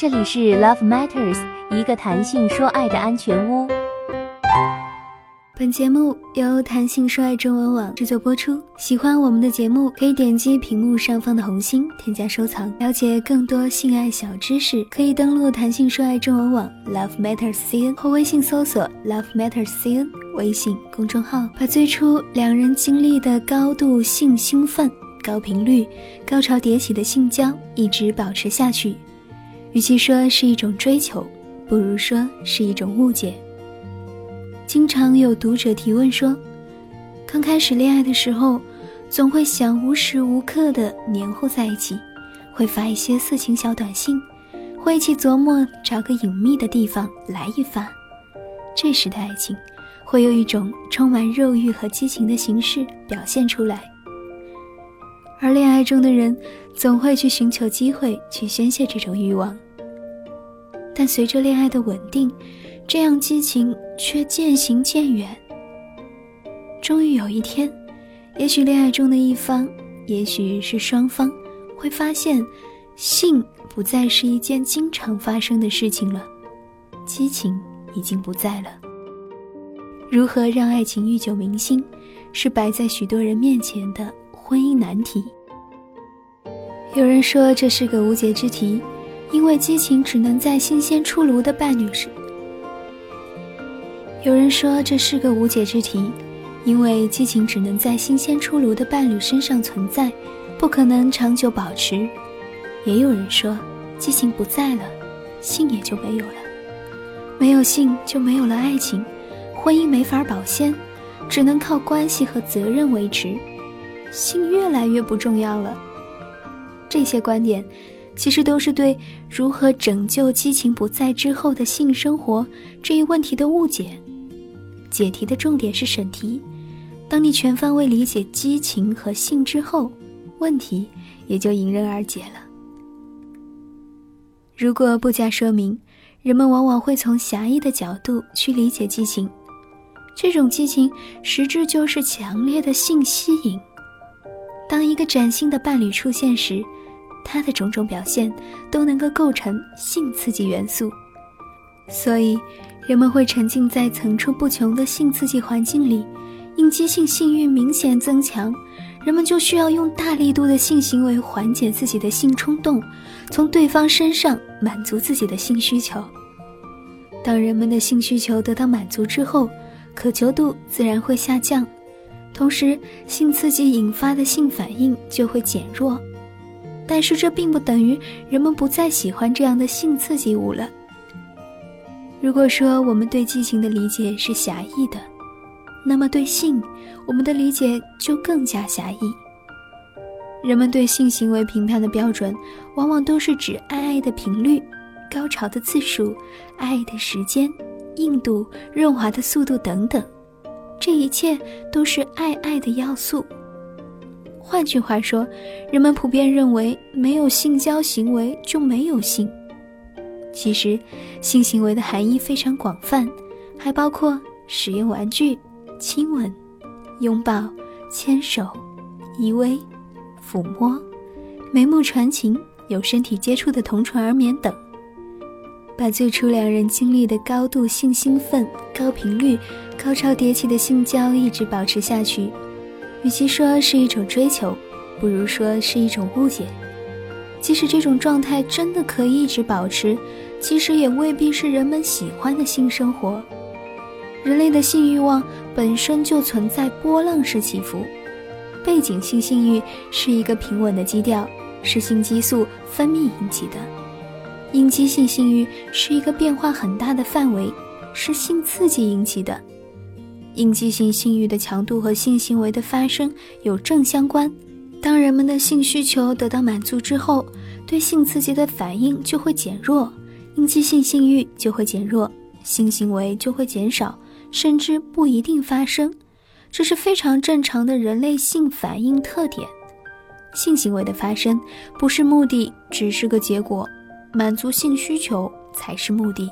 这里是 Love Matters，一个谈性说爱的安全屋。本节目由谈性说爱中文网制作播出。喜欢我们的节目，可以点击屏幕上方的红心，添加收藏。了解更多性爱小知识，可以登录谈性说爱中文网 Love Matters CN 或微信搜索 Love Matters CN 微信公众号，把最初两人经历的高度性兴奋、高频率、高潮迭起的性交一直保持下去。与其说是一种追求，不如说是一种误解。经常有读者提问说，刚开始恋爱的时候，总会想无时无刻的黏糊在一起，会发一些色情小短信，会一起琢磨找个隐秘的地方来一发。这时的爱情，会有一种充满肉欲和激情的形式表现出来。而恋爱中的人，总会去寻求机会去宣泄这种欲望。但随着恋爱的稳定，这样激情却渐行渐远。终于有一天，也许恋爱中的一方，也许是双方，会发现，性不再是一件经常发生的事情了，激情已经不在了。如何让爱情愈久弥新，是摆在许多人面前的婚姻难题。有人说这是个无解之题，因为激情只能在新鲜出炉的伴侣时。有人说这是个无解之题，因为激情只能在新鲜出炉的伴侣身上存在，不可能长久保持。也有人说，激情不在了，性也就没有了，没有性就没有了爱情，婚姻没法保鲜，只能靠关系和责任维持，性越来越不重要了。这些观点，其实都是对如何拯救激情不在之后的性生活这一问题的误解。解题的重点是审题。当你全方位理解激情和性之后，问题也就迎刃而解了。如果不加说明，人们往往会从狭义的角度去理解激情。这种激情实质就是强烈的性吸引。当一个崭新的伴侣出现时，他的种种表现都能够构成性刺激元素，所以。人们会沉浸在层出不穷的性刺激环境里，应激性性欲明显增强，人们就需要用大力度的性行为缓解自己的性冲动，从对方身上满足自己的性需求。当人们的性需求得到满足之后，渴求度自然会下降，同时性刺激引发的性反应就会减弱。但是这并不等于人们不再喜欢这样的性刺激物了。如果说我们对激情的理解是狭义的，那么对性，我们的理解就更加狭义。人们对性行为评判的标准，往往都是指爱爱的频率、高潮的次数、爱的时间、硬度、润滑的速度等等，这一切都是爱爱的要素。换句话说，人们普遍认为，没有性交行为就没有性。其实，性行为的含义非常广泛，还包括使用玩具、亲吻、拥抱、牵手、依偎、抚摸、眉目传情、有身体接触的同床而眠等。把最初两人经历的高度性兴奋、高频率、高潮迭起的性交一直保持下去，与其说是一种追求，不如说是一种误解。即使这种状态真的可以一直保持，其实也未必是人们喜欢的性生活。人类的性欲望本身就存在波浪式起伏，背景性性欲是一个平稳的基调，是性激素分泌引起的；应激性性欲是一个变化很大的范围，是性刺激引起的。应激性性欲的强度和性行为的发生有正相关。当人们的性需求得到满足之后，对性刺激的反应就会减弱，应激性性欲就会减弱，性行为就会减少，甚至不一定发生。这是非常正常的人类性反应特点。性行为的发生不是目的，只是个结果，满足性需求才是目的。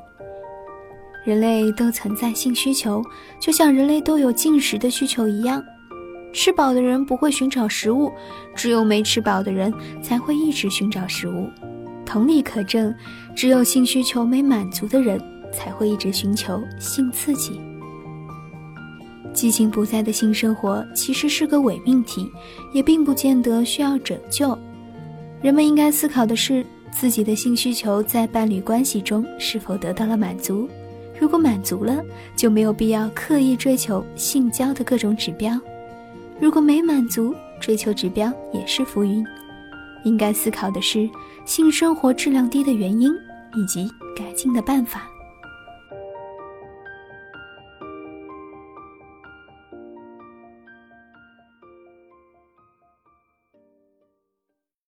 人类都存在性需求，就像人类都有进食的需求一样。吃饱的人不会寻找食物，只有没吃饱的人才会一直寻找食物。同理可证，只有性需求没满足的人，才会一直寻求性刺激。激情不在的性生活其实是个伪命题，也并不见得需要拯救。人们应该思考的是，自己的性需求在伴侣关系中是否得到了满足。如果满足了，就没有必要刻意追求性交的各种指标；如果没满足，追求指标也是浮云。应该思考的是性生活质量低的原因以及改进的办法。